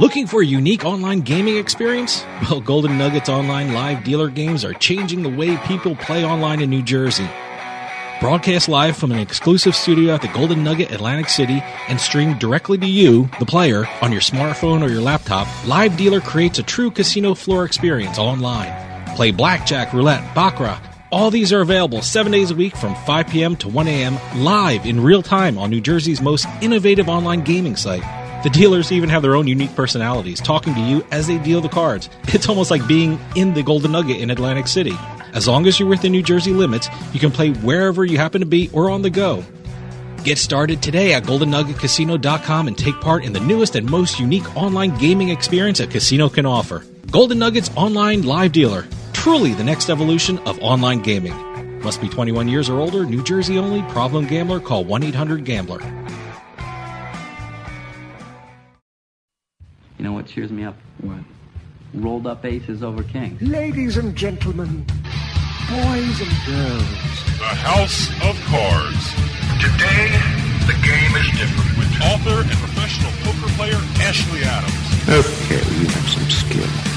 Looking for a unique online gaming experience? Well, Golden Nuggets online live dealer games are changing the way people play online in New Jersey. Broadcast live from an exclusive studio at the Golden Nugget Atlantic City and streamed directly to you, the player, on your smartphone or your laptop, Live Dealer creates a true casino floor experience online. Play blackjack, roulette, baccarat. All these are available seven days a week from 5 p.m. to 1 a.m. live in real time on New Jersey's most innovative online gaming site. The dealers even have their own unique personalities, talking to you as they deal the cards. It's almost like being in the Golden Nugget in Atlantic City. As long as you're within New Jersey limits, you can play wherever you happen to be or on the go. Get started today at GoldenNuggetCasino.com and take part in the newest and most unique online gaming experience a casino can offer. Golden Nuggets Online Live Dealer. Truly the next evolution of online gaming. Must be 21 years or older, New Jersey only, problem gambler, call 1 800 Gambler. You know what cheers me up? What? Rolled up aces over kings. Ladies and gentlemen, boys and girls, The House of Cards Today, the game is different. with author and professional poker player Ashley Adams. Okay, you have some skill.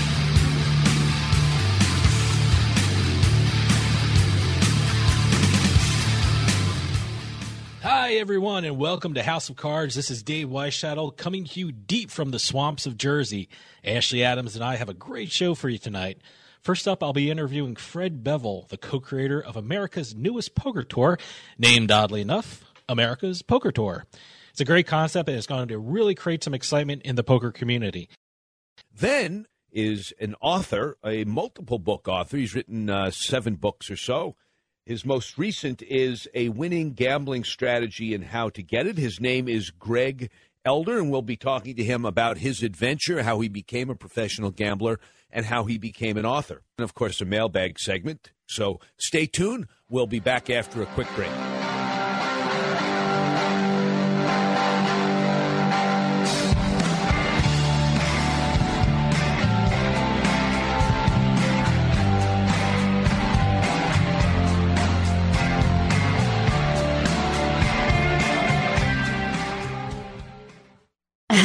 Hi, everyone, and welcome to House of Cards. This is Dave Weishuttle coming to you deep from the swamps of Jersey. Ashley Adams and I have a great show for you tonight. First up, I'll be interviewing Fred Bevill, the co creator of America's newest poker tour, named oddly enough, America's Poker Tour. It's a great concept and it's going to really create some excitement in the poker community. Then is an author, a multiple book author. He's written uh, seven books or so. His most recent is A Winning Gambling Strategy and How to Get It. His name is Greg Elder, and we'll be talking to him about his adventure, how he became a professional gambler, and how he became an author. And of course, a mailbag segment. So stay tuned. We'll be back after a quick break.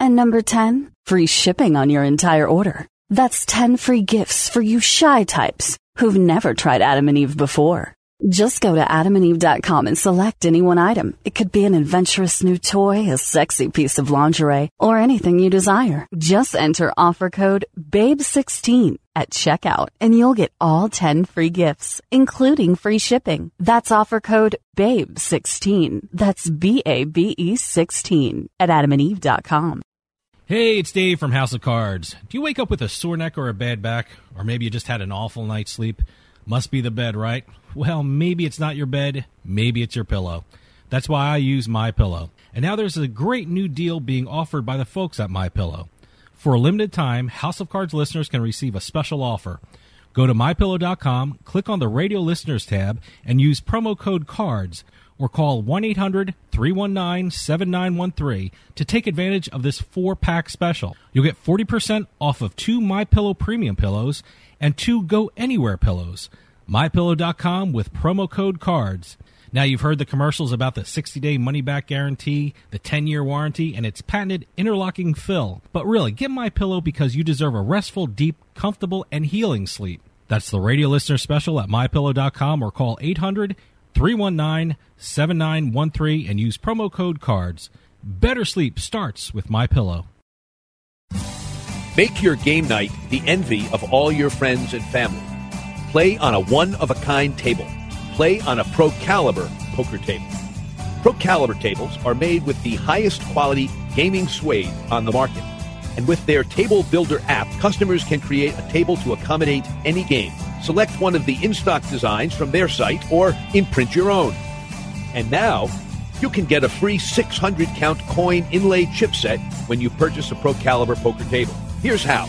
And number 10, free shipping on your entire order. That's 10 free gifts for you shy types who've never tried Adam and Eve before. Just go to adamandeve.com and select any one item. It could be an adventurous new toy, a sexy piece of lingerie, or anything you desire. Just enter offer code BABE16 at checkout and you'll get all 10 free gifts, including free shipping. That's offer code BABE16. That's B-A-B-E 16 at adamandeve.com. Hey, it's Dave from House of Cards. Do you wake up with a sore neck or a bad back? Or maybe you just had an awful night's sleep? Must be the bed, right? Well, maybe it's not your bed, maybe it's your pillow. That's why I use My Pillow. And now there's a great new deal being offered by the folks at My Pillow. For a limited time, House of Cards listeners can receive a special offer. Go to mypillow.com, click on the radio listeners tab, and use promo code CARDS or call 1 800 319 7913 to take advantage of this four pack special. You'll get 40% off of two My Pillow premium pillows and two Go Anywhere pillows. MyPillow.com with promo code CARDS. Now, you've heard the commercials about the 60 day money back guarantee, the 10 year warranty, and its patented interlocking fill. But really, get My Pillow because you deserve a restful, deep, comfortable, and healing sleep. That's the radio listener special at mypillow.com or call 800 319 7913 and use promo code CARDS. Better sleep starts with My Pillow. Make your game night the envy of all your friends and family. Play on a one of a kind table. Play on a Pro Caliber poker table. Pro Caliber tables are made with the highest quality gaming suede on the market. And with their Table Builder app, customers can create a table to accommodate any game. Select one of the in stock designs from their site or imprint your own. And now, You can get a free 600 count coin inlaid chipset when you purchase a Pro Caliber poker table. Here's how.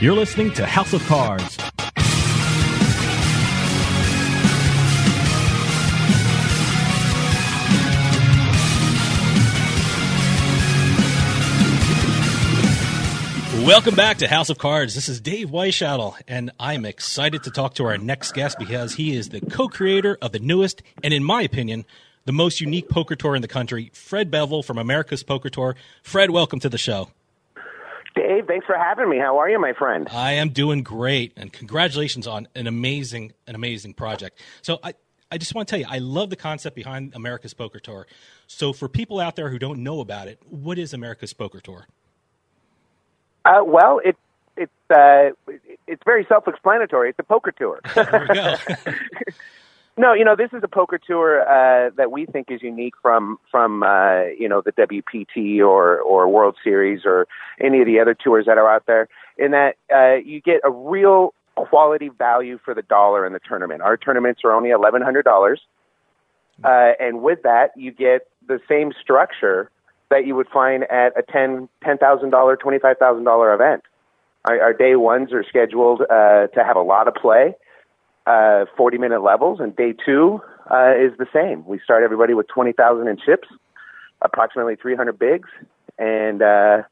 You're listening to House of Cards. Welcome back to House of Cards. This is Dave Weishottle, and I'm excited to talk to our next guest because he is the co-creator of the newest and, in my opinion, the most unique poker tour in the country, Fred Bevill from America's Poker Tour. Fred, welcome to the show. Dave, thanks for having me. How are you, my friend? I am doing great, and congratulations on an amazing, an amazing project. So I, I just want to tell you, I love the concept behind America's Poker Tour. So for people out there who don't know about it, what is America's Poker Tour? Uh, well, it, it's uh, it's very self-explanatory. It's a poker tour. No, you know, this is a poker tour uh, that we think is unique from from uh, you know the WPT or or World Series or any of the other tours that are out there. In that uh, you get a real quality value for the dollar in the tournament. Our tournaments are only eleven hundred dollars, uh, and with that you get the same structure that you would find at a ten ten thousand dollar twenty five thousand dollar event. Our, our day ones are scheduled uh, to have a lot of play, uh, forty minute levels, and day two uh, is the same. We start everybody with twenty thousand in chips, approximately three hundred bigs, and uh,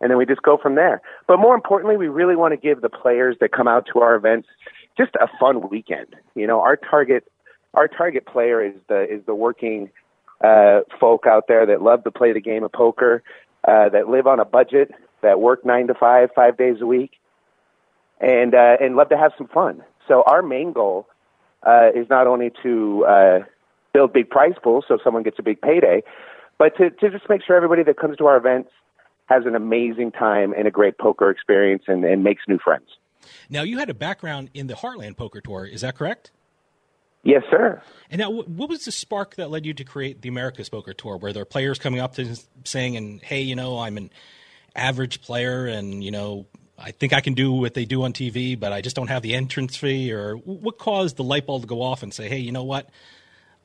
and then we just go from there. But more importantly, we really want to give the players that come out to our events just a fun weekend. You know, our target our target player is the is the working uh, folk out there that love to play the game of poker, uh, that live on a budget, that work nine to five, five days a week, and uh, and love to have some fun. So our main goal uh, is not only to uh, build big prize pools so someone gets a big payday, but to, to just make sure everybody that comes to our events has an amazing time and a great poker experience and, and makes new friends. now, you had a background in the Heartland Poker Tour, is that correct? Yes, sir. And now, what was the spark that led you to create the America's Poker Tour? Were there players coming up to saying, "And hey, you know, I'm an average player, and you know, I think I can do what they do on TV, but I just don't have the entrance fee." Or what caused the light bulb to go off and say, "Hey, you know what?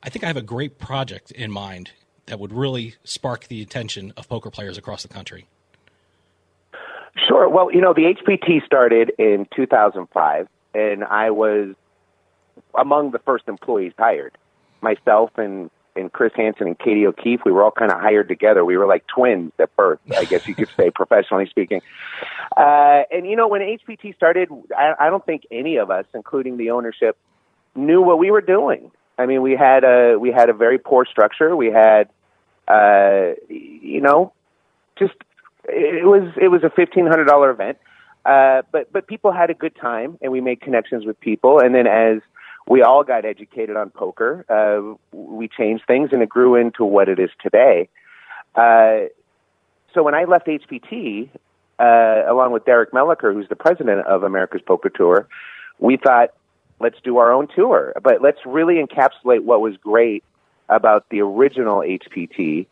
I think I have a great project in mind that would really spark the attention of poker players across the country." Sure. Well, you know, the HPT started in 2005, and I was among the first employees hired. Myself and and Chris Hansen and Katie O'Keefe, we were all kind of hired together. We were like twins at birth, I guess you could say, professionally speaking. Uh, and you know, when HPT started, I, I don't think any of us, including the ownership, knew what we were doing. I mean, we had a we had a very poor structure. We had, uh, you know, just it was it was a fifteen hundred dollar event, uh, but but people had a good time, and we made connections with people. And then as we all got educated on poker, uh, we changed things, and it grew into what it is today. Uh, so when I left HPT, uh, along with Derek Melliker, who's the president of America's Poker Tour, we thought, let's do our own tour, but let's really encapsulate what was great about the original HPT,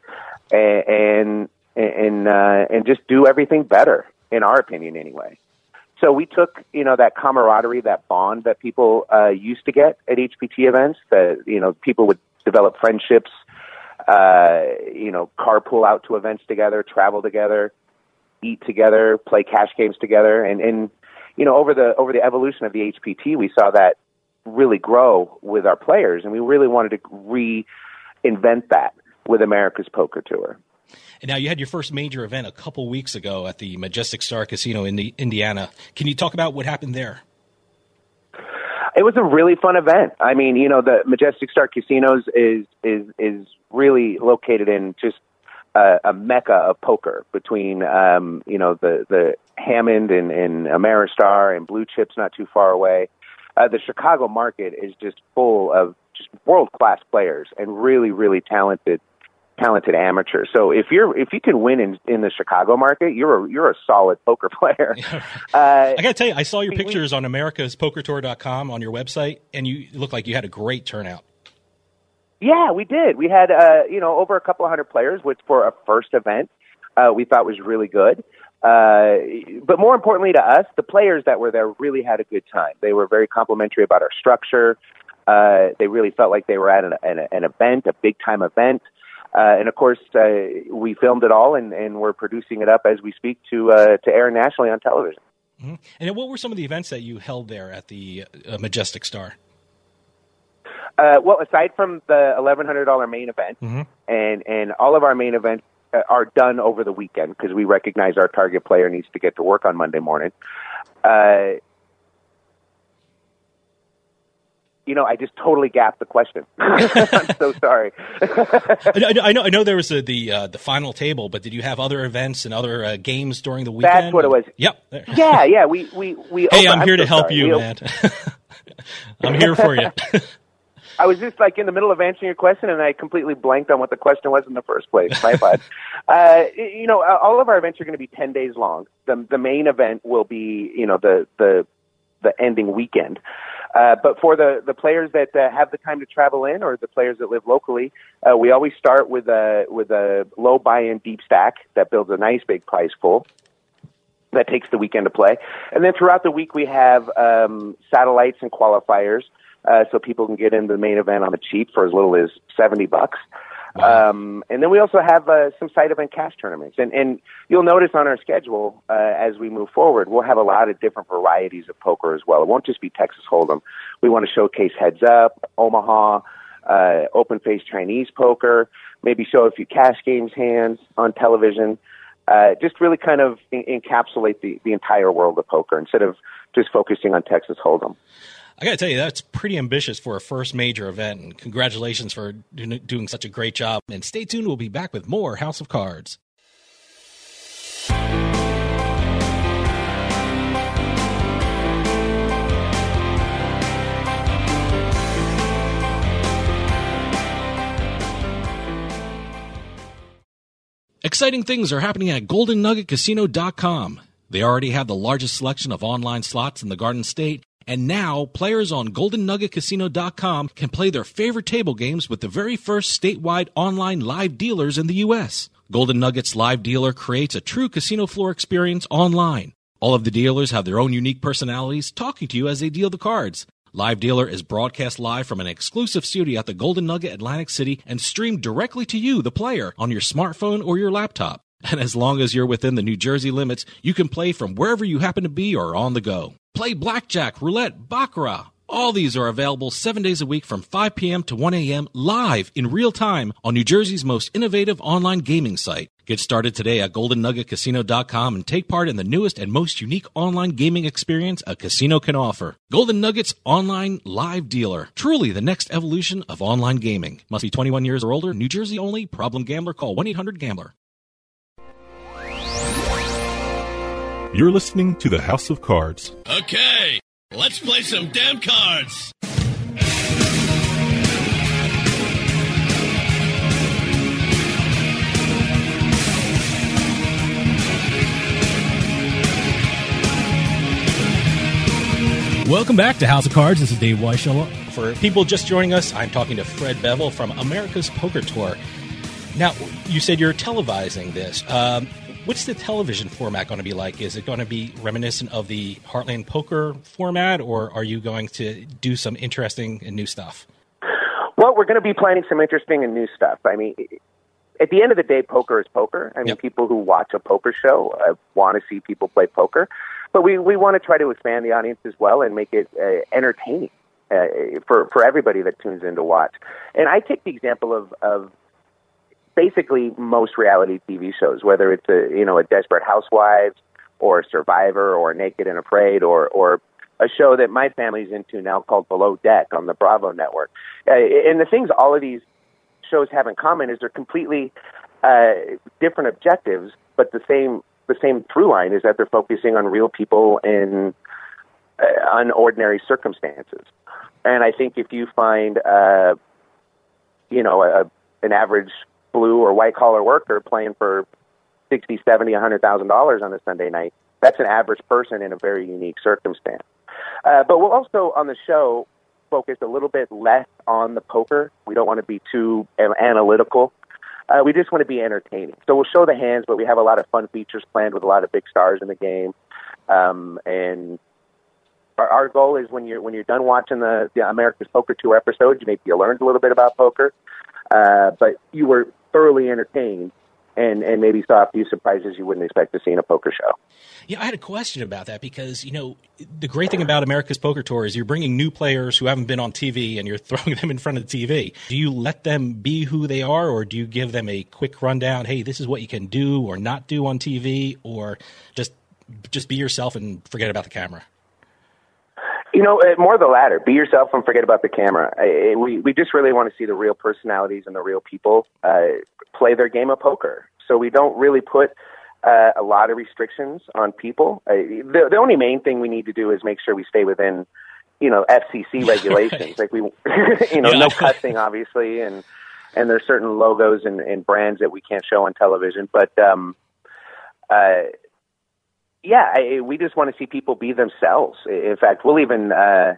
and and and, uh, and just do everything better, in our opinion, anyway. So we took, you know, that camaraderie, that bond that people uh, used to get at HPT events. That you know, people would develop friendships, uh, you know, carpool out to events together, travel together, eat together, play cash games together, and and you know, over the over the evolution of the HPT, we saw that really grow with our players, and we really wanted to reinvent that with America's Poker Tour. And now you had your first major event a couple weeks ago at the Majestic Star Casino in the Indiana. Can you talk about what happened there? It was a really fun event. I mean, you know, the Majestic Star Casinos is is is really located in just a, a mecca of poker between um, you know the the Hammond and, and Ameristar and Blue Chips not too far away. Uh, the Chicago market is just full of just world class players and really really talented talented amateurs. So if you're if you can win in in the Chicago market, you're a, you're a solid poker player. uh, I got to tell you, I saw your pictures on americaspokertour.com on your website, and you look like you had a great turnout. Yeah, we did. We had uh, you know over a couple of hundred players, which for a first event, uh, we thought was really good. Uh, but more importantly to us, the players that were there really had a good time. They were very complimentary about our structure. Uh, they really felt like they were at an, an, an event, a big time event. Uh, and of course, uh, we filmed it all, and, and we're producing it up as we speak to uh, to air nationally on television. Mm-hmm. And what were some of the events that you held there at the uh, Majestic Star? Uh, well, aside from the eleven hundred dollar main event, mm-hmm. and and all of our main events uh, are done over the weekend because we recognize our target player needs to get to work on Monday morning. Uh, you know, I just totally gapped the question. I'm so sorry. I, know, I know there was a, the uh, the final table, but did you have other events and other uh, games during the weekend? That's what it was. Yep. yeah, yeah. We we we. Hey, opened, I'm here I'm to so help sorry. you, we, man. I'm here for you. I was just like in the middle of answering your question, and I completely blanked on what the question was in the first place. My bad. uh, you know, all of our events are going to be ten days long. The the main event will be, you know, the the the ending weekend. Uh, but for the, the players that uh, have the time to travel in or the players that live locally, uh, we always start with a, with a low buy-in deep stack that builds a nice big prize pool that takes the weekend to play. And then throughout the week, we have um, satellites and qualifiers uh, so people can get into the main event on the cheap for as little as 70 bucks. Um, and then we also have uh, some side event cash tournaments. And, and you'll notice on our schedule uh, as we move forward, we'll have a lot of different varieties of poker as well. It won't just be Texas Hold'em. We want to showcase Heads Up, Omaha, uh, open face Chinese poker, maybe show a few cash games hands on television. Uh, just really kind of en- encapsulate the, the entire world of poker instead of just focusing on Texas Hold'em. I got to tell you, that's pretty ambitious for a first major event. And congratulations for doing such a great job. And stay tuned. We'll be back with more House of Cards. Exciting things are happening at GoldenNuggetCasino.com. They already have the largest selection of online slots in the Garden State and now, players on GoldenNuggetCasino.com can play their favorite table games with the very first statewide online live dealers in the U.S. Golden Nuggets Live Dealer creates a true casino floor experience online. All of the dealers have their own unique personalities talking to you as they deal the cards. Live Dealer is broadcast live from an exclusive studio at the Golden Nugget Atlantic City and streamed directly to you, the player, on your smartphone or your laptop. And as long as you're within the New Jersey limits, you can play from wherever you happen to be or on the go. Play blackjack, roulette, baccarat. All these are available seven days a week from 5 p.m. to 1 a.m. live in real time on New Jersey's most innovative online gaming site. Get started today at GoldenNuggetCasino.com and take part in the newest and most unique online gaming experience a casino can offer. Golden Nuggets Online Live Dealer. Truly the next evolution of online gaming. Must be 21 years or older. New Jersey only. Problem gambler. Call 1-800-GAMBLER. You're listening to the House of Cards. Okay, let's play some damn cards. Welcome back to House of Cards. This is Dave Weishaupt. For people just joining us, I'm talking to Fred Bevill from America's Poker Tour. Now, you said you're televising this. Um, what's the television format going to be like? Is it going to be reminiscent of the Heartland Poker format, or are you going to do some interesting and new stuff? Well, we're going to be planning some interesting and new stuff. I mean, at the end of the day, poker is poker. I mean, Yep. people who watch a poker show uh, want to see people play poker, but we we want to try to expand the audience as well and make it uh, entertaining uh, for for everybody that tunes in to watch. And I take the example of of basically most reality TV shows, whether it's a you know a Desperate Housewives or Survivor or Naked and Afraid or or a show that my family's into now called Below Deck on the Bravo network. Uh, and the things all of these shows have in common is they're completely uh, different objectives, but the same the same through line is that they're focusing on real people in uh, unordinary circumstances. And I think if you find, uh, you know, a, an average blue or white collar worker playing for sixty, seventy, a hundred thousand dollars on a Sunday night, that's an average person in a very unique circumstance. Uh, but we'll also on the show focus a little bit less on the poker. We don't want to be too analytical. Uh, we just want to be entertaining. So we'll show the hands, but we have a lot of fun features planned with a lot of big stars in the game. Um, and our, our goal is when you're when you're done watching the, the America's Poker Tour episodes, you maybe you learned a little bit about poker, uh, but you were thoroughly entertained and and maybe saw a few surprises you wouldn't expect to see in a poker show. Yeah, I had a question about that because you know the great thing about America's Poker Tour is you're bringing new players who haven't been on TV and you're throwing them in front of the TV. Do you let them be who they are, or do you give them a quick rundown? Hey, this is what you can do or not do on TV, or just just be yourself and forget about the camera. You know, uh, more the latter. Be yourself and forget about the camera. We we just really want to see the real personalities and the real people uh, play their game of poker. So we don't really put uh, a lot of restrictions on people. Uh, the the only main thing we need to do is make sure we stay within, you know, FCC regulations. Like we, you know, yeah. no cussing, obviously, and and there's certain logos and, and brands that we can't show on television. But um, uh, yeah, I, we just want to see people be themselves. In fact, we'll even uh,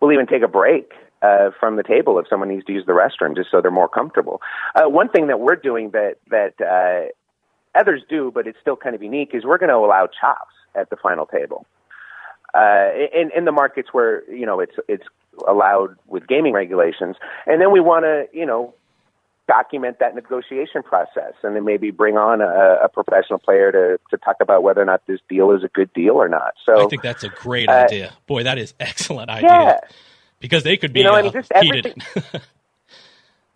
we'll even take a break uh, from the table if someone needs to use the restroom, just so they're more comfortable. Uh, one thing that we're doing that that uh, others do, but it's still kind of unique, is we're going to allow chops at the final table. Uh, in in the markets where you know it's it's allowed with gaming regulations, and then we want to you know document that negotiation process and then maybe bring on a, a, professional player to, to talk about whether or not this deal is a good deal or not. So I think that's a great uh, idea. Boy, that is excellent idea. Yeah. Because they could be you know, uh, I mean, just heated.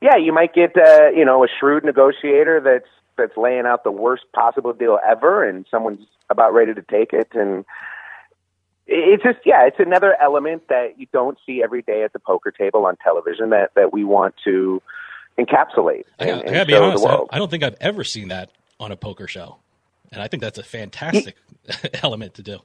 yeah, you might get uh, you know a shrewd negotiator that's that's laying out the worst possible deal ever, and someone's about ready to take it, and it's just yeah, it's another element that you don't see every day at the poker table on television that that we want to encapsulate. I gotta, and, I gotta be honest, I, I don't think I've ever seen that on a poker show, and I think that's a fantastic element to do.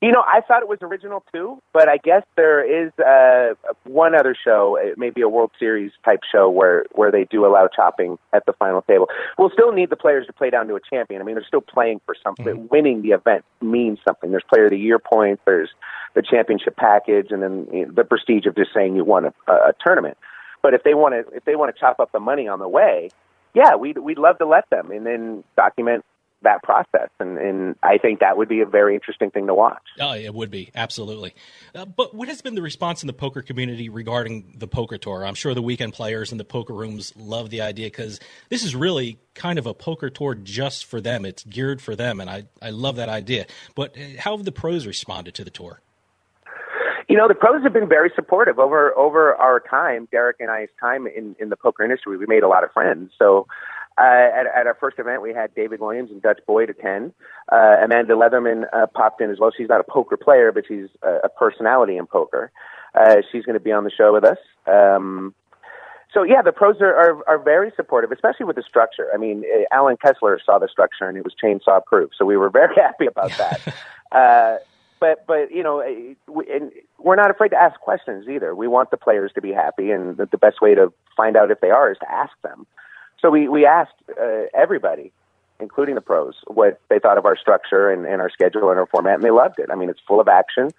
You know, I thought it was original too, but I guess there is uh, one other show, maybe a World Series type show, where where they do allow chopping at the final table. We'll still need the players to play down to a champion. I mean, they're still playing for something. Mm-hmm. Winning the event means something. There's Player of the Year points. There's the championship package, and then you know, the prestige of just saying you won a, a tournament. But if they want to, if they want to chop up the money on the way, yeah, we'd we'd love to let them, and then document that process. And, and I think that would be a very interesting thing to watch. Oh, it would be absolutely. Uh, but what has been the response in the poker community regarding the poker tour? I'm sure the weekend players and the poker rooms love the idea because this is really kind of a poker tour just for them. It's geared for them, and I I love that idea. But uh, how have the pros responded to the tour? You know, the pros have been very supportive over over our time, Derek and I's time in in the poker industry. We made a lot of friends. So, uh, at, at our first event, we had David Williams and Dutch Boyd attend. Uh, Amanda Leatherman uh, popped in as well. She's not a poker player, but she's a, a personality in poker. Uh, she's going to be on the show with us. Um, so yeah, the pros are, are are very supportive, especially with the structure. I mean, Allen Kessler saw the structure and it was chainsaw proof, so we were very happy about that. but but you know, eh, and we're not afraid to ask questions either. We want the players to be happy, and the, the best way to find out if they are is to ask them. So we we asked uh, everybody, including the pros, what they thought of our structure and, and our schedule and our format, and they loved it. I mean, it's full of action.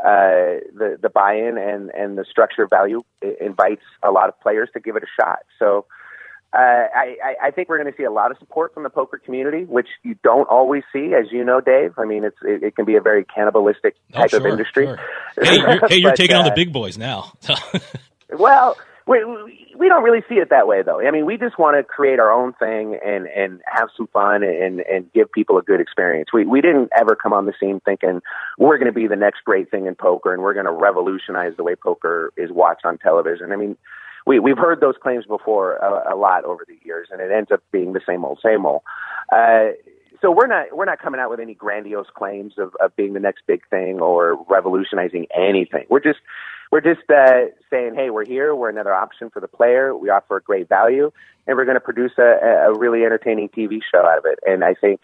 Uh, the the buy-in and and the structure value invites a lot of players to give it a shot. So uh, I, I think we're going to see a lot of support from the poker community, which you don't always see, as you know, Dave. I mean, it's it, it can be a very cannibalistic oh, type sure, of industry. Sure. Hey, you're, hey, you're but, taking uh, on the uh, big boys now. well, we, we don't really see it that way, though. I mean, we just want to create our own thing and and have some fun and and give people a good experience. We we didn't ever come on the scene thinking we're going to be the next great thing in poker and we're going to revolutionize the way poker is watched on television. I mean we we've heard those claims before a, a lot over the years, and it ends up being the same old, same old. Uh, so we're not we're not coming out with any grandiose claims of, of being the next big thing or revolutionizing anything. We're just we're just uh, saying, hey, we're here. We're another option for the player. We offer a great value, and we're going to produce a, a really entertaining TV show out of it. And I think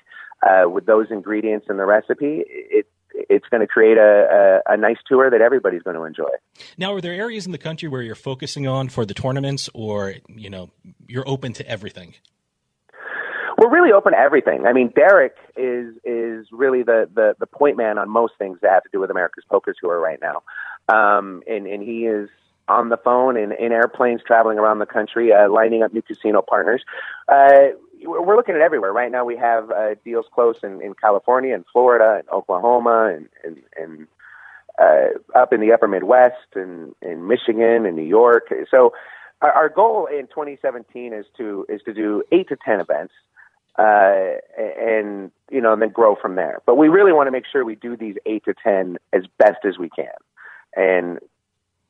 uh, with those ingredients in the recipe, it it's going to create a, a, a nice tour that everybody's going to enjoy. Now, are there areas in the country where you're focusing on for the tournaments, or you know, you're open to everything? We're really open to everything. I mean, Derek is is really the, the the point man on most things that have to do with America's Poker Tour right now, um, and and he is on the phone and in airplanes traveling around the country, uh, lining up new casino partners. Uh, we're looking at everywhere right now. We have uh, deals close in, in California and Florida and Oklahoma and and, and uh, up in the Upper Midwest and in Michigan and New York. So our, our goal in 2017 is to is to do eight to ten events uh, and you know, and then grow from there. But we really want to make sure we do these eight to ten as best as we can, and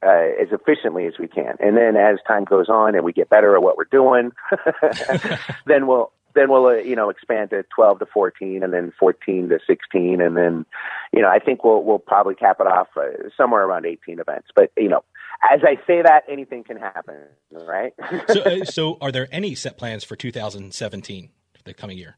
uh, as efficiently as we can. And then as time goes on and we get better at what we're doing, then we'll then we'll uh, you know expand to 12 to 14 and then 14 to 16 and then you know I think we'll we'll probably cap it off uh, somewhere around 18 events. But you know, as I say that, anything can happen, right? so, uh, so are there any set plans for 2017? the coming year?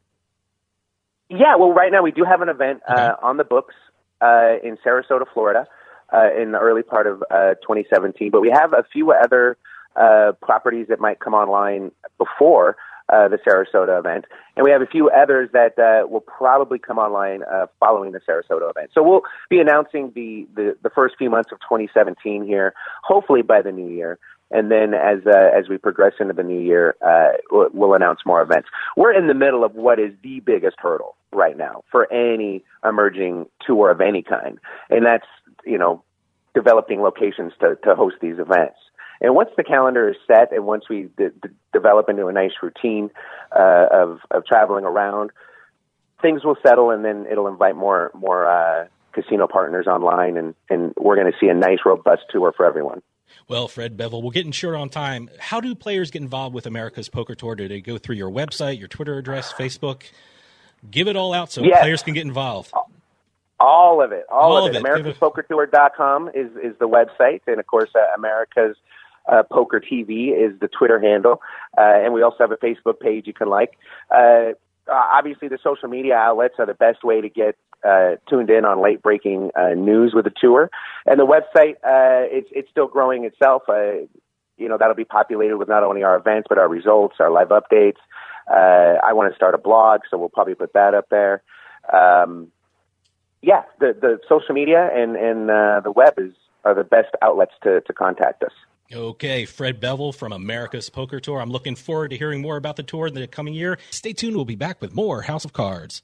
Yeah, well, right now we do have an event okay. uh, on the books uh, in Sarasota, Florida, uh, in the early part of uh, 2017. But we have a few other uh, properties that might come online before the Sarasota event, and we have a few others that will probably come online following the Sarasota event. So we'll be announcing the, the the first few months of 2017 here, hopefully by the new year and then as uh, as we progress into the new year, uh, we'll announce more events. We're in the middle of what is the biggest hurdle right now for any emerging tour of any kind, and that's you know developing locations to to host these events. And once the calendar is set, and once we d- d- develop into a nice routine uh, of of traveling around, things will settle, and then it'll invite more more uh, casino partners online, and and we're going to see a nice robust tour for everyone. Well, Fred Bevill, we're getting short on time. How do players get involved with America's Poker Tour? Do they go through your website, your Twitter address, Facebook? Give it all out so yes. players can get involved. All of it. All, all of, it. it. AmericasPokerTour.com is, is the website. And, of course, uh, America's uh, Poker TV is the Twitter handle. Uh, and we also have a Facebook page you can like. Uh, obviously, the social media outlets are the best way to get uh, tuned in on late breaking uh, news with the tour. And the website, uh, it's, it's still growing itself. Uh, you know, that'll be populated with not only our events, but our results, our live updates. Uh, I want to start a blog, so we'll probably put that up there. Um, yeah, the, the social media and, and uh, the web is, are the best outlets to, to contact us. Okay, Fred Bevill from America's Poker Tour. I'm looking forward to hearing more about the tour in the coming year. Stay tuned. We'll be back with more House of Cards.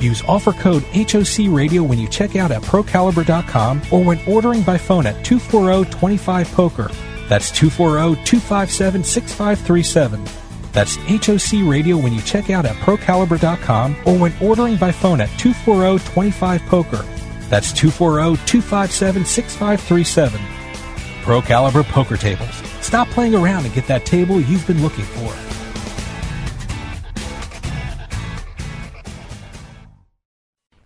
Use offer code HOC Radio when you check out at procaliber.com or when ordering by phone at 240-25-POKER. That's 240-257-6537. That's HOC Radio when you check out at procaliber.com or when ordering by phone at 240-25-POKER. That's 240-257-6537. Pro Caliber Poker Tables. Stop playing around and get that table you've been looking for.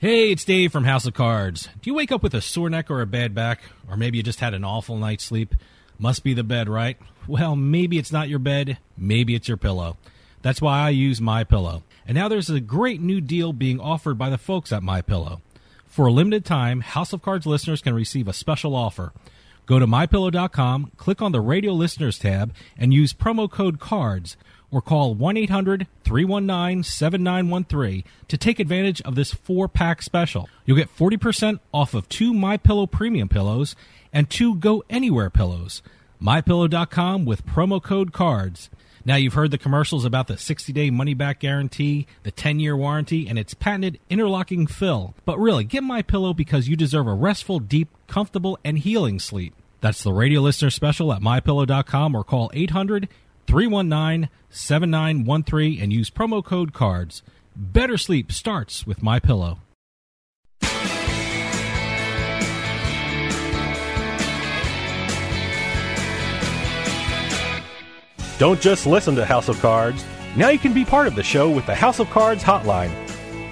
Hey, it's Dave from House of Cards. Do you wake up with a sore neck or a bad back? Or maybe you just had an awful night's sleep? Must be the bed, right? Well, maybe it's not your bed, maybe it's your pillow. That's why I use my pillow. And now there's a great new deal being offered by the folks at my pillow. For a limited time, House of Cards listeners can receive a special offer. Go to mypillow.com, click on the radio listeners tab, and use promo code CARDS or call 1 800 319 7913 to take advantage of this four pack special. You'll get 40% off of two My Pillow premium pillows and two Go Anywhere pillows. MyPillow.com with promo code CARDS. Now, you've heard the commercials about the 60 day money back guarantee, the 10 year warranty, and its patented interlocking fill. But really, get my pillow because you deserve a restful, deep, comfortable, and healing sleep. That's the radio listener special at mypillow.com or call 800 319 7913 and use promo code CARDS. Better sleep starts with my pillow. Don't just listen to House of Cards. Now you can be part of the show with the House of Cards hotline.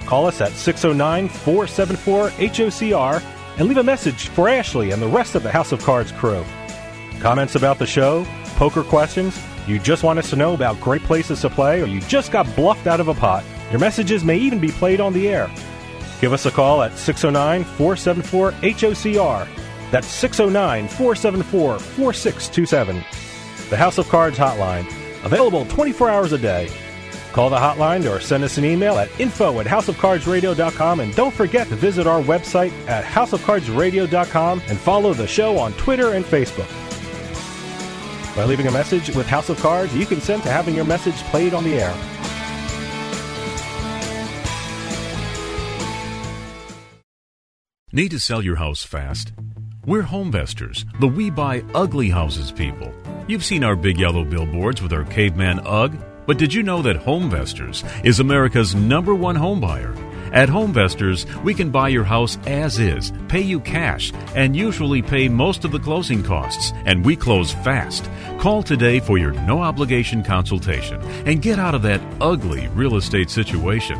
Call us at 609 474 HOCR and leave a message for Ashley and the rest of the House of Cards crew. Comments about the show, poker questions, you just want us to know about great places to play, or you just got bluffed out of a pot, your messages may even be played on the air. Give us a call at 609 474 HOCR. That's 609 474 4627. The House of Cards hotline, available 24 hours a day. Call the hotline or send us an email at info at houseofcardsradio.com and don't forget to visit our website at houseofcardsradio.com and follow the show on Twitter and Facebook. By leaving a message with House of Cards, you consent to having your message played on the air. Need to sell your house fast? We're Homevestors, the we buy ugly houses people. You've seen our big yellow billboards with our caveman UGG, but did you know that Homevestors is America's number one home buyer? At Homevestors, we can buy your house as is, pay you cash, and usually pay most of the closing costs, and we close fast. Call today for your no obligation consultation and get out of that ugly real estate situation.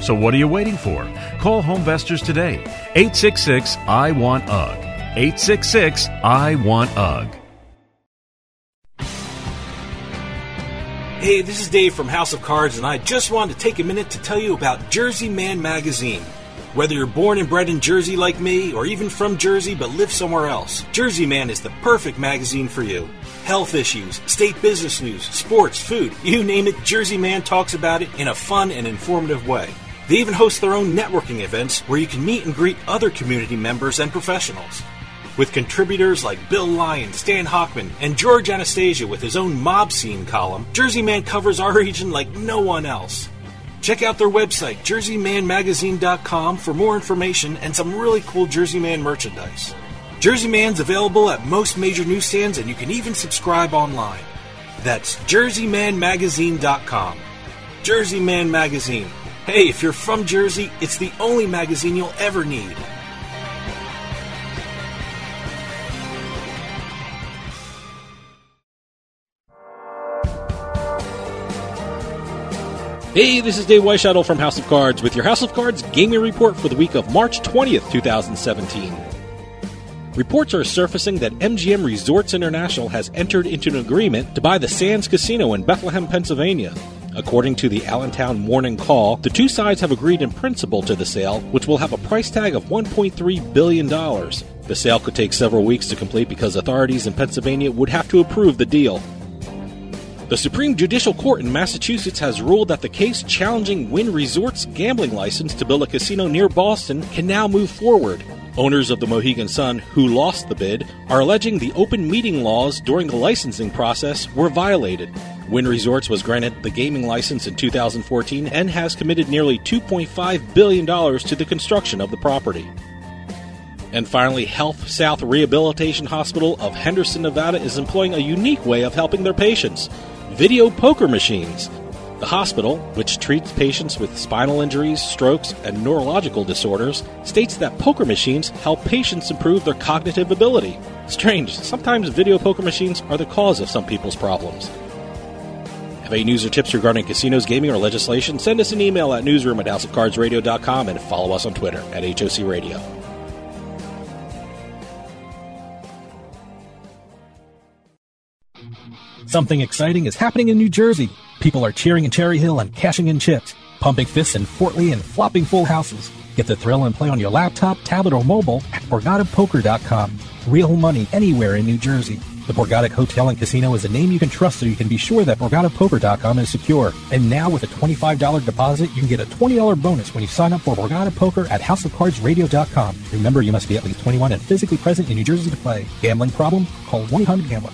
So what are you waiting for? Call Homevestors today. 866 I Want UGG. 866 I Want UGG. Hey, this is Dave from House of Cards, and I just wanted to take a minute to tell you about Jersey Man Magazine. Whether you're born and bred in Jersey like me, or even from Jersey but live somewhere else, Jersey Man is the perfect magazine for you. Health issues, state business news, sports, food, you name it, Jersey Man talks about it in a fun and informative way. They even host their own networking events where you can meet and greet other community members and professionals. With contributors like Bill Lyon, Stan Hockman, and George Anastasia with his own mob scene column, Jersey Man covers our region like no one else. Check out their website, jerseymanmagazine.com, for more information and some really cool Jersey Man merchandise. Jersey Man's available at most major newsstands, and you can even subscribe online. That's jerseymanmagazine.com. Jersey Man Magazine. Hey, if you're from Jersey, it's the only magazine you'll ever need. Hey, this is Dave Weishuttle from House of Cards with your House of Cards gaming report for the week of March 20th, 2017. Reports are surfacing that MGM Resorts International has entered into an agreement to buy the Sands Casino in Bethlehem, Pennsylvania. According to the Allentown Morning Call, the two sides have agreed in principle to the sale, which will have a price tag of $1.3 billion. The sale could take several weeks to complete because authorities in Pennsylvania would have to approve the deal. The Supreme Judicial Court in Massachusetts has ruled that the case challenging Wynn Resorts' gambling license to build a casino near Boston can now move forward. Owners of the Mohegan Sun, who lost the bid, are alleging the open meeting laws during the licensing process were violated. Wynn Resorts was granted the gaming license in 2014 and has committed nearly $2.5 billion to the construction of the property. And finally, Health South Rehabilitation Hospital of Henderson, Nevada is employing a unique way of helping their patients video poker machines. The hospital, which treats patients with spinal injuries, strokes, and neurological disorders, states that poker machines help patients improve their cognitive ability. Strange, sometimes video poker machines are the cause of some people's problems. Have any news or tips regarding casinos, gaming, or legislation? Send us an email at newsroom at houseofcardsradio.com and follow us on Twitter at HOC Radio. Something exciting is happening in New Jersey. People are cheering in Cherry Hill and cashing in chips. pumping fists in Fort Lee and flopping full houses. Get the thrill and play on your laptop, tablet, or mobile at BorgataPoker.com. Real money anywhere in New Jersey. The Borgata Hotel and Casino is a name you can trust so you can be sure that BorgataPoker.com is secure. And now with a $25 deposit, you can get a $20 bonus when you sign up for Borgata Poker at HouseOfCardsRadio.com. Remember, you must be at least 21 and physically present in New Jersey to play. Gambling problem? Call 1-800-GAMBLER.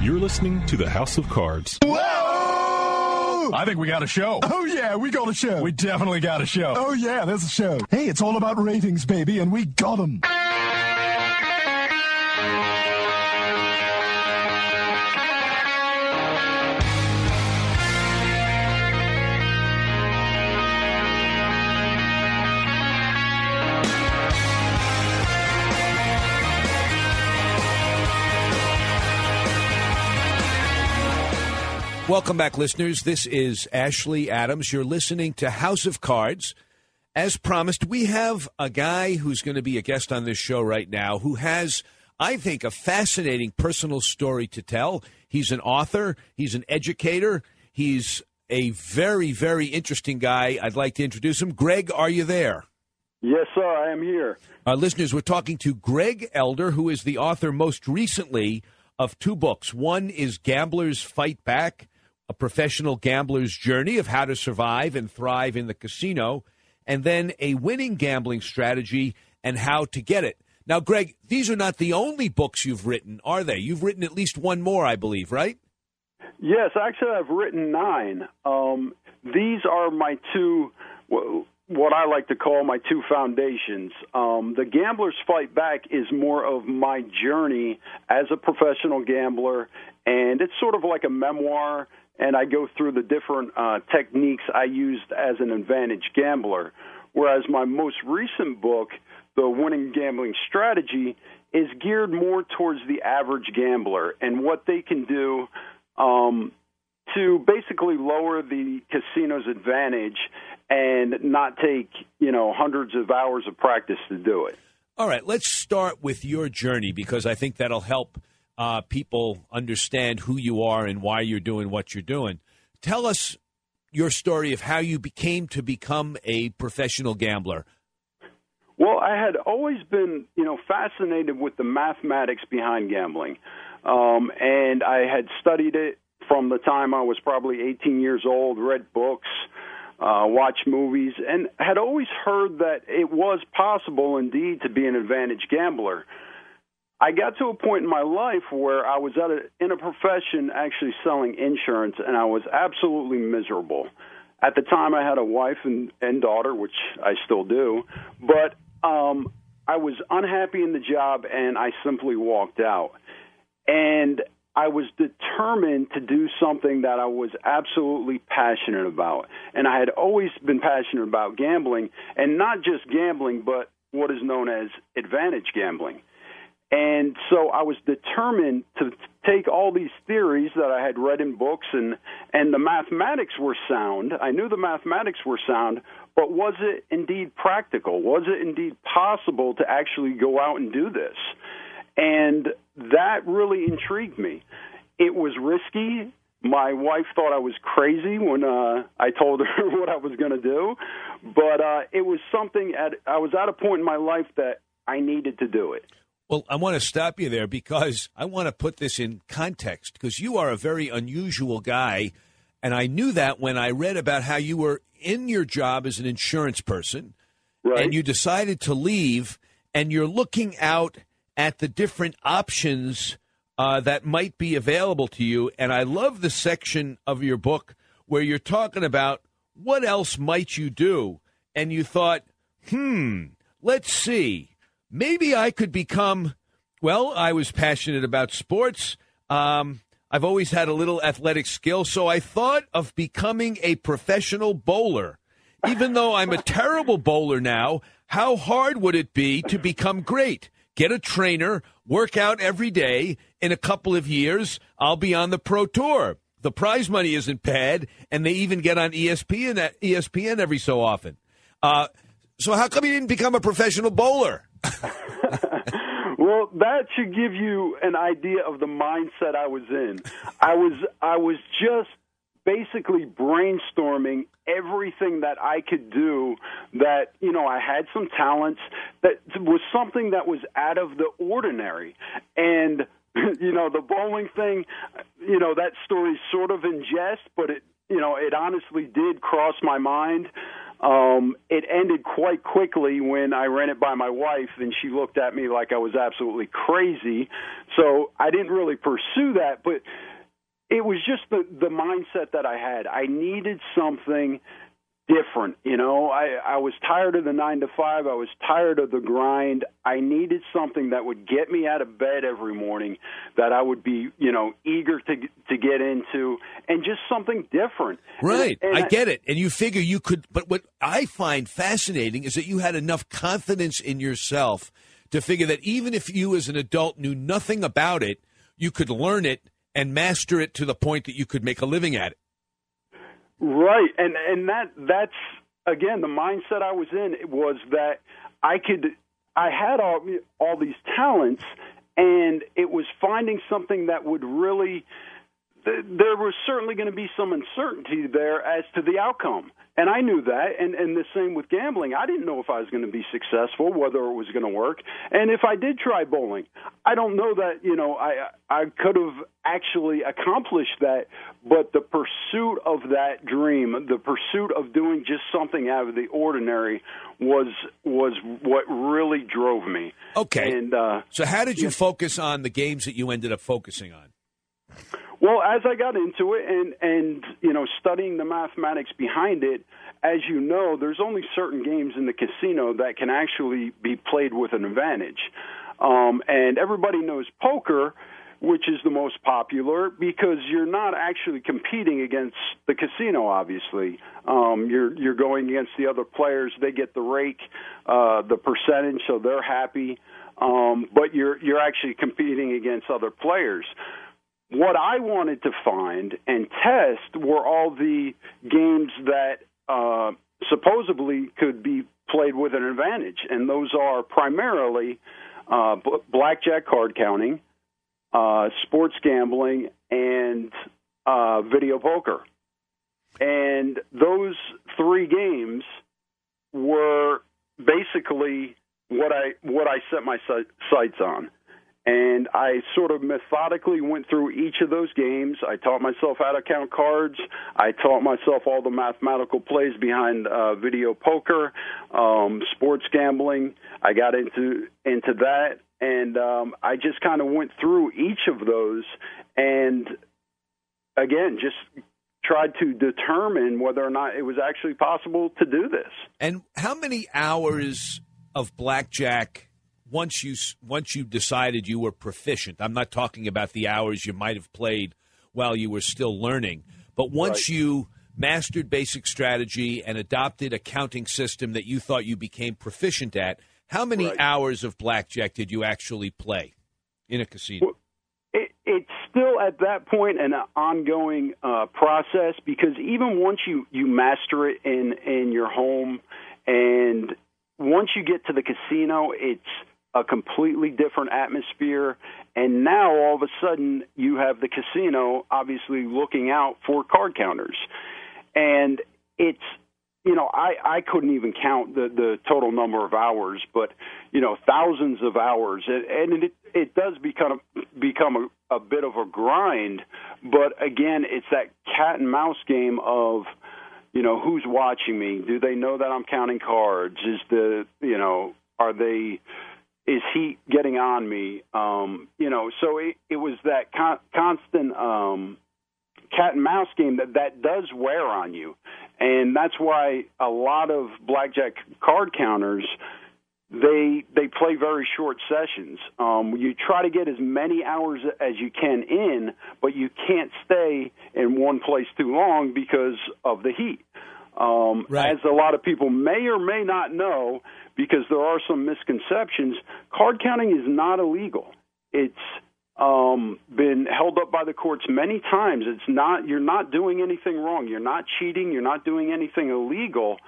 You're listening to the House of Cards. I think we got a show. Oh, yeah, we got a show. We definitely got a show. Oh, yeah, there's a show. Hey, it's all about ratings, baby, and we got them. Welcome back, listeners. This is Ashley Adams. You're listening to House of Cards. As promised, we have a guy who's going to be a guest on this show right now who has, I think, a fascinating personal story to tell. He's an author, he's an educator, he's a very, very interesting guy. I'd like to introduce him. Greg, are you there? Yes, sir, I am here. Our listeners, we're talking to Greg Elder, who is the author most recently of two books. One is Gamblers Fight Back a professional gambler's journey of how to survive and thrive in the casino, and then a winning gambling strategy and how to get it. Now, Greg, these are not the only books you've written, are they? You've written at least one more, I believe, right? Yes, actually, I've written nine. Um, these are my two, what I like to call my two foundations. Um, the Gambler's Fight Back is more of my journey as a professional gambler, and it's sort of like a memoir and I go through the different uh, techniques I used as an advantage gambler. Whereas my most recent book, The Winning Gambling Strategy, is geared more towards the average gambler and what they can do um, to basically lower the casino's advantage and not take you know hundreds of hours of practice to do it. All right, let's start with your journey because I think that'll help uh, people understand who you are and why you're doing what you're doing. Tell us your story of how you became to become a professional gambler. Well, I had always been, you know, fascinated with the mathematics behind gambling, um, and I had studied it from the time I was probably 18 years old. Read books, uh, watched movies, and had always heard that it was possible, indeed, to be an advantage gambler. I got to a point in my life where I was at a, in a profession actually selling insurance, and I was absolutely miserable. At the time, I had a wife and, and daughter, which I still do, but um, I was unhappy in the job, and I simply walked out. And I was determined to do something that I was absolutely passionate about. And I had always been passionate about gambling, and not just gambling, but what is known as advantage gambling. And so I was determined to take all these theories that I had read in books and and the mathematics were sound. I knew the mathematics were sound, but was it indeed practical? Was it indeed possible to actually go out and do this? And that really intrigued me. It was risky. My wife thought I was crazy when uh, I told her what I was going to do, but uh, it was something. At I was at a point in my life that I needed to do it. Well, I want to stop you there because I want to put this in context because you are a very unusual guy. And I knew that when I read about how you were in your job as an insurance person right. and you decided to leave and you're looking out at the different options uh, that might be available to you. And I love the section of your book where you're talking about what else might you do. And you thought, hmm, let's see maybe I could become. Well, I was passionate about sports. Um, I've always had a little athletic skill, so I thought of becoming a professional bowler. Even though I'm a terrible bowler now, how hard would it be to become great? Get a trainer, work out every day. In a couple of years, I'll be on the pro tour. The prize money isn't bad, and they even get on ESPN, ESPN every so often. Uh, so how come you didn't become a professional bowler? well, that should give you an idea of the mindset I was in. I was I was just basically brainstorming everything that I could do that, you know, I had some talents that was something that was out of the ordinary. And, you know, the bowling thing, you know, that story's sort of in jest, but it, you know, it honestly did cross my mind. Um, it ended quite quickly when I ran it by my wife, and she looked at me like I was absolutely crazy. So I didn't really pursue that, but it was just the the mindset that I had. I needed something different. You know, I I was tired of the nine to five. I was tired of the grind. I needed something that would get me out of bed every morning, that I would be you know eager to to get into, and just something different. Right, And- and I get it. And you figure you could, but what I find fascinating is that you had enough confidence in yourself to figure that even if you as an adult knew nothing about it, you could learn it and master it to the point that you could make a living at it. Right, and and that that's again the mindset I was in was that I could I had all all these talents, and it was finding something that would really there was certainly going to be some uncertainty there as to the outcome. And I knew that, and, and the same with gambling. I didn't know if I was going to be successful, whether it was going to work, and if I did try bowling, I don't know that you know I I could have actually accomplished that. But the pursuit of that dream, the pursuit of doing just something out of the ordinary, was was what really drove me. Okay. And uh, So, how did you focus on the games that you ended up focusing on? Well, as I got into it and and you know studying the mathematics behind it, as you know, there's only certain games in the casino that can actually be played with an advantage. Um, and everybody knows poker, which is the most popular because you're not actually competing against the casino. Obviously, um, you're you're going against the other players. They get the rake, uh, the percentage, so they're happy. Um, but you're you're actually competing against other players what I wanted to find and test were all the games that uh, supposedly could be played with an advantage, and those are primarily uh, b- blackjack card counting, uh, sports gambling, and uh, video poker. And those three games were basically what I what I set my sights on and I sort of methodically went through each of those games. I taught myself how to count cards. I taught myself all the mathematical plays behind uh, video poker, um, sports gambling. I got into into that, and um, I just kind of went through each of those, and again, just tried to determine whether or not it was actually possible to do this. And how many hours of blackjack once you once you decided you were proficient? I'm not talking about the hours you might have played while you were still learning, but once you mastered basic strategy and adopted a counting system that you thought you became proficient at, how many hours of blackjack did you actually play in a casino? it, it's still at that point an ongoing uh, process because even once you you master it in in your home and once you get to the casino it's a completely different atmosphere and now all of a sudden you have the casino obviously looking out for card counters. And it's you know i i couldn't even count the the total number of hours but you know thousands of hours. And, it it does become become a, a bit of a grind but again it's that cat and mouse game of you know who's watching me? Do they know that i'm counting cards? Is the you know are they is he getting on me? Um you know so it it was that con- constant um cat and mouse game that that does wear on you. And that's why a lot of blackjack card counters they they play very short sessions. Um you try to get as many hours as you can in but you can't stay in one place too long because of the heat. Um as a lot of people may or may not know because there are some misconceptions card counting is not illegal it's um, been held up by the courts many times. It's not you're not doing anything wrong. You're not cheating. You're not doing anything illegal.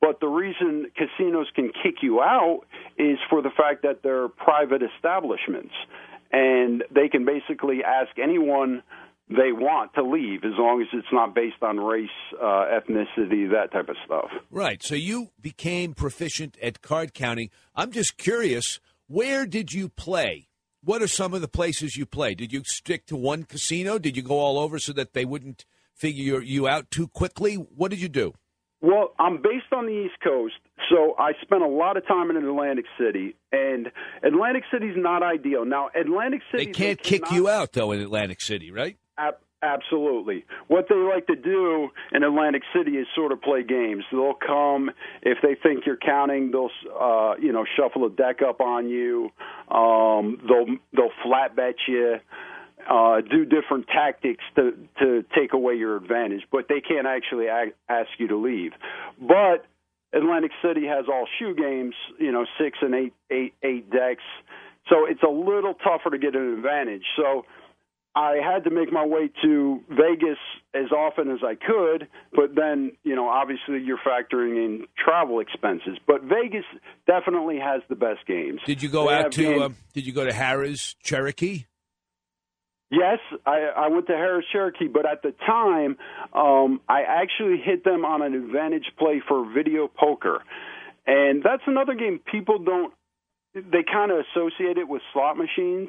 But the reason casinos can kick you out is for the fact that they're private establishments, and they can basically ask anyone they want to leave as long as it's not based on race, uh, ethnicity, that type of stuff. Right. So you became proficient at card counting. I'm just curious, where did you play? What are some of the places you play? Did you stick to one casino? Did you go all over so that they wouldn't figure you out too quickly? What did you do? Well, I'm based on the East Coast, so I spent a lot of time in Atlantic City, and Atlantic City's not ideal. Now, Atlantic City They can't kick you out though in Atlantic City, right? Ab- absolutely. What they like to do in Atlantic City is sort of play games. They'll come if they think you're counting. They'll uh, you know shuffle a deck up on you. Um, they'll they'll flat bet you. Uh, do different tactics to to take away your advantage, but they can't actually ask you to leave. But Atlantic City has all shoe games, you know, six and eight eight eight decks, so it's a little tougher to get an advantage. So I had to make my way to Vegas as often as I could, but then, you know, obviously you're factoring in travel expenses. But Vegas definitely has the best games. Did you go They out to? Um, did you go to Harrah's Cherokee? Yes, I, I went to Harrah's Cherokee, but at the time, um, I actually hit them on an advantage play for video poker, and that's another game people don't. They kind of associate it with slot machines,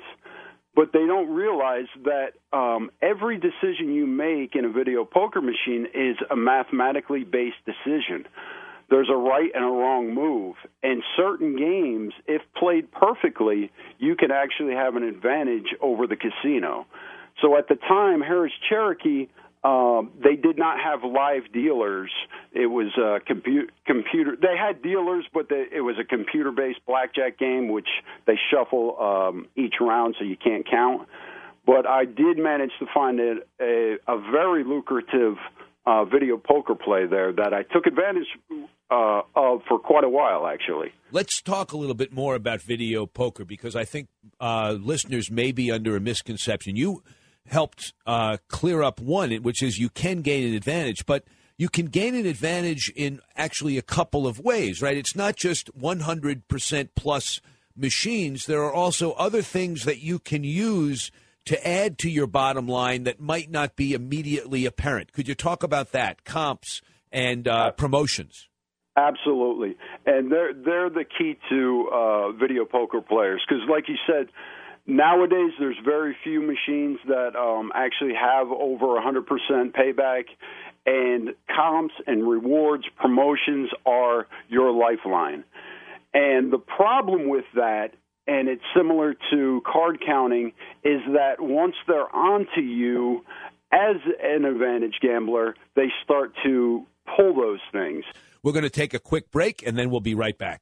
but they don't realize that um, every decision you make in a video poker machine is a mathematically based decision. There's a right and a wrong move. And certain games, if played perfectly, you can actually have an advantage over the casino. So at the time, Harrah's Cherokee, um, they did not have live dealers. It was a compu- computer. They had dealers, but they, it was a computer-based blackjack game, which they shuffle um, each round, so you can't count. But I did manage to find a, a, a very lucrative uh, video poker play there that I took advantage uh, of for quite a while, actually. Let's talk a little bit more about video poker because I think uh, listeners may be under a misconception. You helped uh, clear up one, which is you can gain an advantage, but you can gain an advantage in actually a couple of ways, right? It's not just 100% plus machines. There are also other things that you can use to add to your bottom line that might not be immediately apparent. Could you talk about that? Comps and uh, promotions. Absolutely, and they're they're the key to uh, video poker players because, like you said, nowadays there's very few machines that um, actually have over 100% payback, and comps and rewards promotions are your lifeline. And the problem with that, and it's similar to card counting, is that once they're onto you as an advantage gambler, they start to pull those things. We're going to take a quick break and then we'll be right back.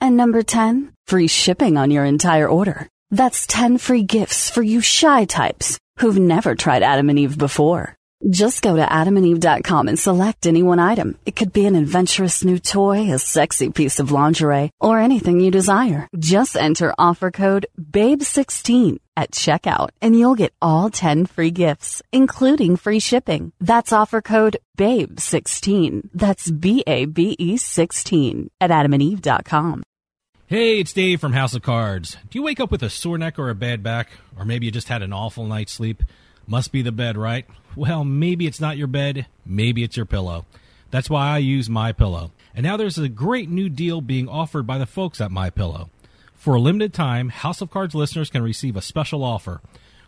And number 10, free shipping on your entire order. That's 10 free gifts for you shy types who've never tried Adam and Eve before. Just go to adamandeve.com and select any one item. It could be an adventurous new toy, a sexy piece of lingerie, or anything you desire. Just enter offer code BABE16 at checkout and you'll get all 10 free gifts, including free shipping. That's offer code BABE16. That's B-A-B-E 16 at adamandeve.com. Hey, it's Dave from House of Cards. Do you wake up with a sore neck or a bad back? Or maybe you just had an awful night's sleep? Must be the bed, right? Well, maybe it's not your bed, maybe it's your pillow. That's why I use My Pillow. And now there's a great new deal being offered by the folks at My Pillow. For a limited time, House of Cards listeners can receive a special offer.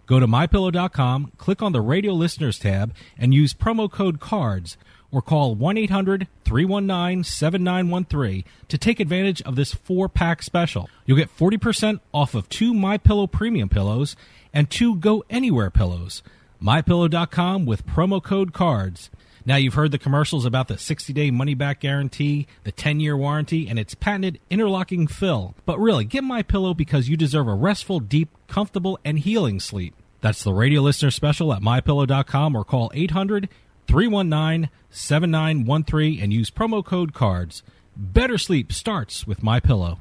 Go to mypillow.com, click on the radio listeners tab, and use promo code CARDS. or call 1 800 319 7913 to take advantage of this four pack special. You'll get 40% off of two My Pillow premium pillows and two Go Anywhere pillows. MyPillow.com with promo code CARDS. Now, you've heard the commercials about the 60 day money back guarantee, the 10 year warranty, and its patented interlocking fill. But really, get My Pillow because you deserve a restful, deep, comfortable, and healing sleep. That's the radio listener special at mypillow.com or call 800 319 7913 and use promo code CARDS. Better sleep starts with My Pillow.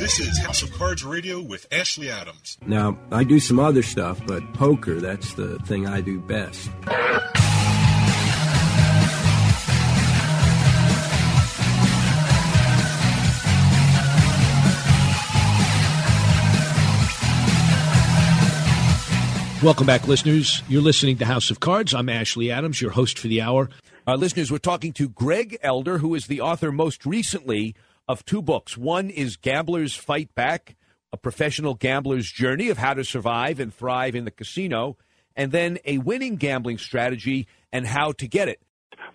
This is House of Cards Radio with Ashley Adams. Now, I do some other stuff, but poker, that's the thing I do best. Welcome back, listeners. You're listening to House of Cards. I'm Ashley Adams, your host for the hour. Our listeners, we're talking to Greg Elder, who is the author most recently of two books. One is Gamblers Fight Back, a professional gambler's journey of how to survive and thrive in the casino, and then a winning gambling strategy and how to get it.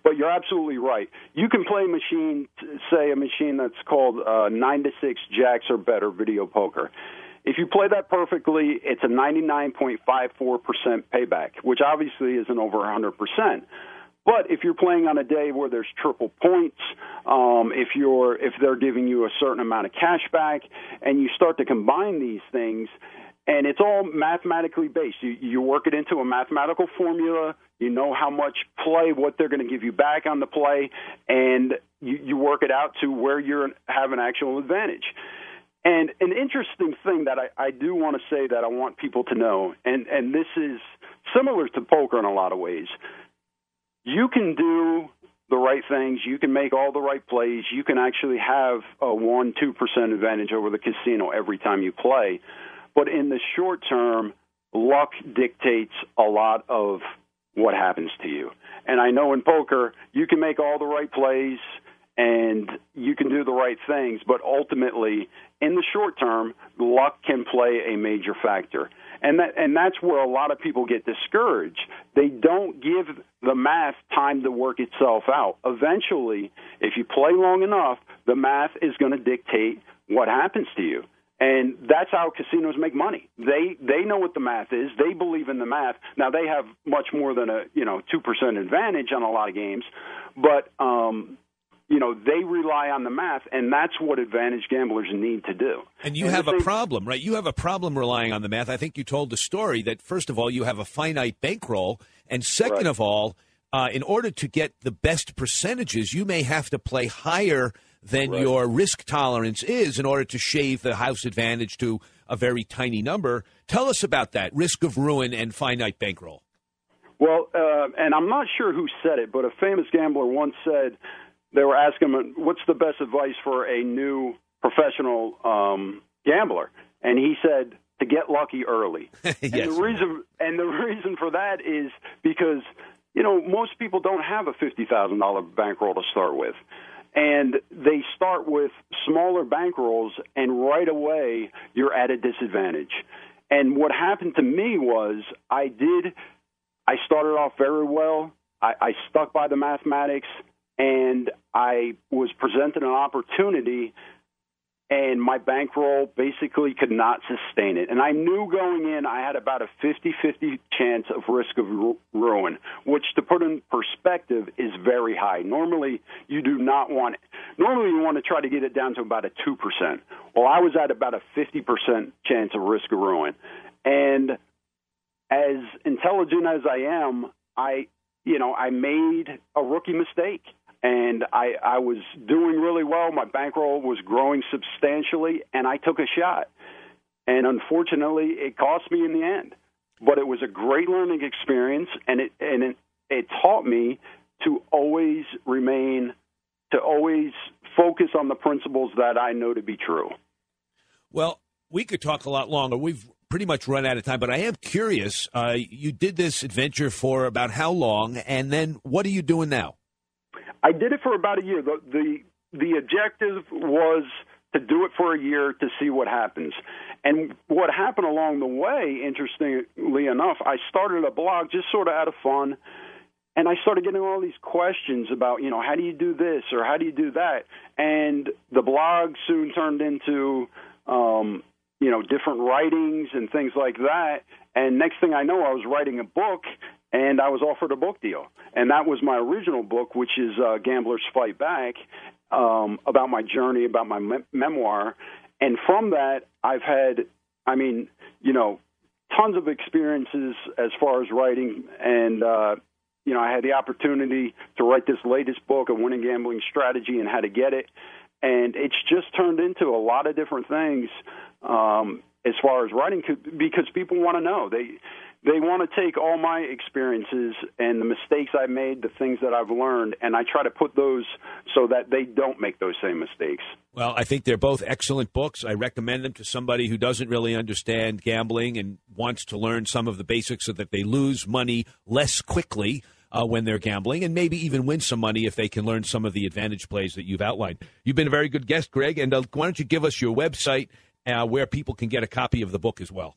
But you're absolutely right. You can play a machine, say a machine that's called uh, 9 to 6 jacks or better video poker. If you play that perfectly, it's a 99.54% payback, which obviously isn't over 100%. But if you're playing on a day where there's triple points, um, if you're if they're giving you a certain amount of cash back, and you start to combine these things, and it's all mathematically based. You you work it into a mathematical formula. You know how much play, what they're going to give you back on the play, and you, you work it out to where you have an actual advantage. And an interesting thing that I, I do want to say that I want people to know, and, and this is similar to poker in a lot of ways. You can do the right things, you can make all the right plays, you can actually have a 1 2% advantage over the casino every time you play. But in the short term, luck dictates a lot of what happens to you. And I know in poker, you can make all the right plays and you can do the right things, but ultimately, in the short term, luck can play a major factor. And that and that's where a lot of people get discouraged. They don't give the math time to work itself out. Eventually, if you play long enough, the math is going to dictate what happens to you. And that's how casinos make money. They they know what the math is. They believe in the math. Now they have much more than a you know two percent advantage on a lot of games, but um, you know they rely on the math, and that's what advantage gamblers need to do. And you and have a problem, right? You have a problem relying on the math. I think you told the story that first of all you have a finite bankroll, and second right. of all, uh, in order to get the best percentages, you may have to play higher than right. your risk tolerance is in order to shave the house advantage to a very tiny number. Tell us about that risk of ruin and finite bankroll. Well, uh, and I'm not sure who said it, but a famous gambler once said they were asking him, "What's the best advice for a new professional um, gambler?" And he said, "To get lucky early." yes. And the reason and the reason for that is because you know most people don't have a fifty thousand dollar bankroll to start with. And they start with smaller bankrolls, and right away you're at a disadvantage. And what happened to me was I did, I started off very well. I, I stuck by the mathematics, and I was presented an opportunity and my bankroll basically could not sustain it. And I knew going in I had about a 50-50 chance of risk of ru- ruin, which to put in perspective is very high. Normally you do not want normally you want to try to get it down to about a 2%. Well, I was at about a 50% chance of risk of ruin. And as intelligent as I am, I you know, I made a rookie mistake and I, I was doing really well. My bankroll was growing substantially, and I took a shot. And unfortunately, it cost me in the end. But it was a great learning experience, and it and it, it taught me to always remain, to always focus on the principles that I know to be true. Well, we could talk a lot longer. We've pretty much run out of time, but I am curious. Uh, you did this adventure for about how long, and then what are you doing now? I did it for about a year. The the the objective was to do it for a year to see what happens. And what happened along the way, interestingly enough, I started a blog just sort of out of fun. And I started getting all these questions about, you know, how do you do this or how do you do that? And the blog soon turned into, um, you know, different writings and things like that. And next thing I know, I was writing a book and I was offered a book deal. And that was my original book, which is uh, Gamblers Fight Back, um, about my journey, about my me- memoir. And from that, I've had, I mean, you know, tons of experiences as far as writing. And, uh, you know, I had the opportunity to write this latest book, A Winning Gambling Strategy and How to Get It. And it's just turned into a lot of different things um, as far as writing, because people want to know. They, they want to take all my experiences and the mistakes I made, the things that I've learned, and I try to put those so that they don't make those same mistakes. Well, I think they're both excellent books. I recommend them to somebody who doesn't really understand gambling and wants to learn some of the basics so that they lose money less quickly. Uh, when they're gambling, and maybe even win some money if they can learn some of the advantage plays that you've outlined. You've been a very good guest, Greg, and uh, why don't you give us your website uh, where people can get a copy of the book as well?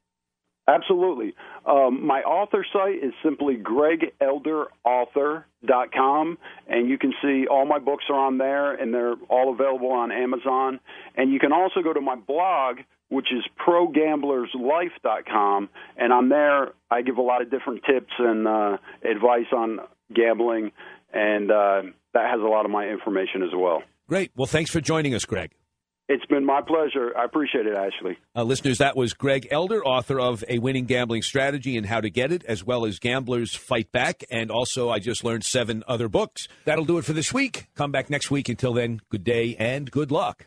Absolutely. Um, my author site is simply gregelderauthor.com, and you can see all my books are on there, and they're all available on Amazon. And you can also go to my blog, which is progamblerslife.com, and on there I give a lot of different tips and uh, advice on gambling, and uh, that has a lot of my information as well. Great. Well, thanks for joining us, Greg. It's been my pleasure. I appreciate it, Ashley. Uh, listeners, that was Greg Elder, author of A Winning Gambling Strategy and How to Get It, as well as Gamblers Fight Back. And also, I just learned seven other books. That'll do it for this week. Come back next week. Until then, good day and good luck.